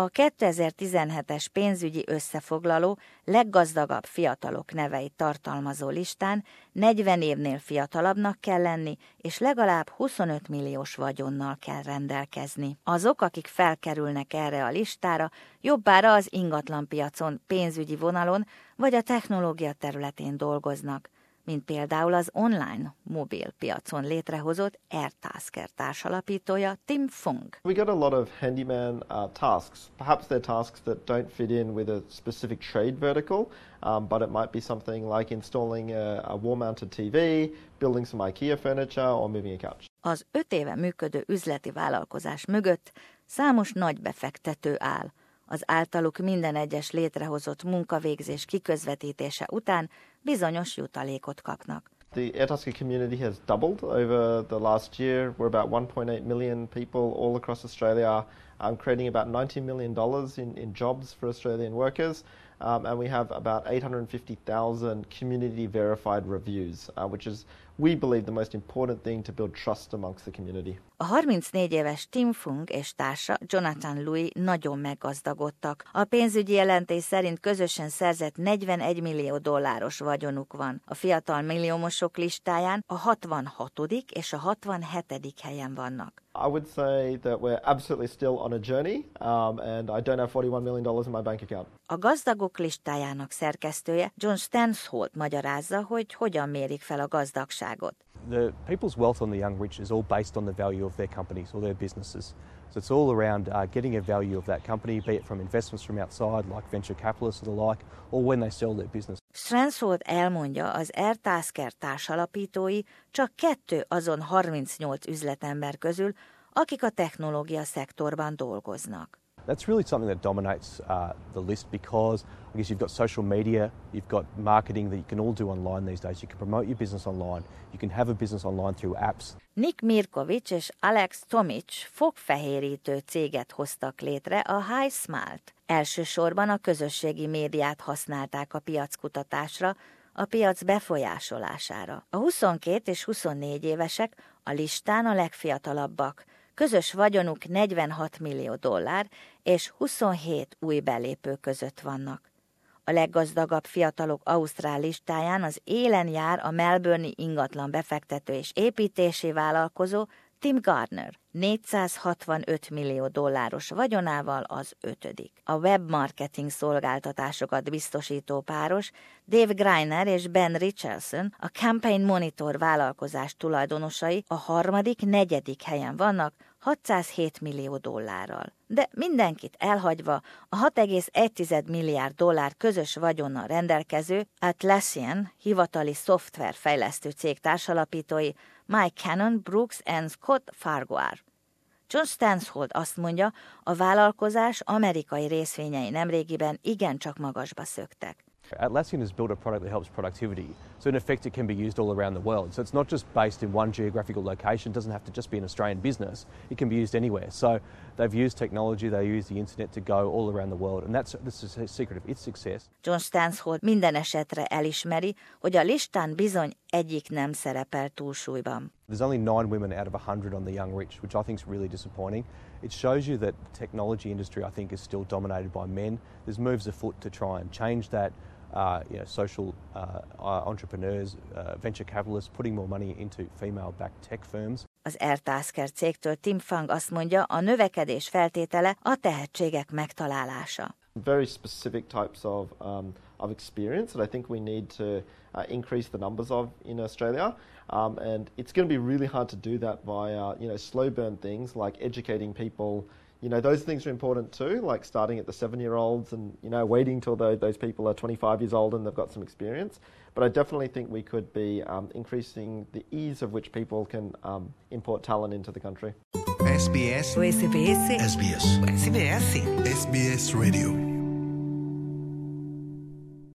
A 2017-es pénzügyi összefoglaló leggazdagabb fiatalok neveit tartalmazó listán 40 évnél fiatalabbnak kell lenni, és legalább 25 milliós vagyonnal kell rendelkezni. Azok, akik felkerülnek erre a listára, jobbára az ingatlanpiacon, pénzügyi vonalon vagy a technológia területén dolgoznak mint például az online mobil piacon létrehozott AirTasker társalapítója Tim Fung. We get a lot of handyman uh, tasks. Perhaps they're tasks that don't fit in with a specific trade vertical, um, but it might be something like installing a, a wall-mounted TV, building some IKEA furniture, or moving a couch. Az öt éve működő üzleti vállalkozás mögött számos nagy befektető áll, az általuk minden egyes létrehozott munkavégzés kiközvetítése után bizonyos jutalékot kapnak. The Airtasker community has doubled over the last year. We're about 1.8 million people all across Australia, um, creating about $90 million in, in jobs for Australian workers. Um, and we have about 850,000 community verified reviews, uh, which is we believe the most important thing to build trust amongst the community. A 34 éves Tim Fung és társa Jonathan Louis nagyon meggazdagodtak. A pénzügyi jelentés szerint közösen szerzett 41 millió dolláros vagyonuk van. A fiatal milliómosok listáján a 66. és a 67. helyen vannak. I would say that we're absolutely still on a journey, um, and I don't have $41 million in my bank account. A gazdagok listájának szerkesztője John Stansholt magyarázza, hogy hogyan mérik fel a gazdagságot. The people's wealth on the young rich is all based on the value of their companies or their businesses. So it's all around uh, getting a value of that company, be it from investments from outside, like venture capitalists or the like, or when they sell their business. Stransford elmondja, az Airtasker társalapítói csak kettő azon 38 üzletember közül, akik a technológia szektorban dolgoznak. That's really something that dominates uh, the list because I guess you've got social media, you've got marketing that you can all do online these days. You can promote your business online, you can have a business online through apps. Nick Mirkovic és Alex Tomic fogfehérítő céget hoztak létre, a High Smart. Elsősorban a közösségi médiát használták a piackutatásra, a piac befolyásolására. A 22 és 24 évesek a listán a legfiatalabbak – Közös vagyonuk 46 millió dollár, és 27 új belépő között vannak. A leggazdagabb fiatalok Ausztrál listáján az élen jár a Melbourne ingatlan befektető és építési vállalkozó Tim Gardner 465 millió dolláros vagyonával az ötödik. A webmarketing szolgáltatásokat biztosító páros Dave Greiner és Ben Richardson, a Campaign Monitor vállalkozás tulajdonosai a harmadik, negyedik helyen vannak 607 millió dollárral. De mindenkit elhagyva a 6,1 milliárd dollár közös vagyonnal rendelkező Atlassian hivatali szoftverfejlesztő cég társalapítói Mike Cannon, Brooks and Scott Farquhar. John Stanshold azt mondja, a vállalkozás amerikai részvényei nemrégiben igencsak magasba szöktek. Atlassian has built a product that helps productivity. So in effect, it can be used all around the world. So it's not just based in one geographical location. It doesn't have to just be an Australian business. It can be used anywhere. So they've used technology, they use the internet to go all around the world. And that's this is a secret of its success. John Stanshold minden esetre elismeri, hogy a listán bizony egyik nem szerepel túlsúlyban. There's only nine women out of 100 on the young rich, which I think is really disappointing. It shows you that the technology industry, I think, is still dominated by men. There's moves afoot to try and change that. Uh, you know, social uh, uh, entrepreneurs, uh, venture capitalists putting more money into female-backed tech firms. Az Airtasker cégtől Tim Fang azt mondja, a növekedés feltétele a tehetségek megtalálása. Very specific types of, um, of experience that I think we need to uh, increase the numbers of in Australia. Um, and it's going to be really hard to do that via, you know, slow burn things like educating people you know, those things are important too, like starting at the seven year olds and, you know, waiting till the, those people are 25 years old and they've got some experience. But I definitely think we could be um, increasing the ease of which people can um, import talent into the country. SBS. SBS. SBS. SBS. SBS Radio.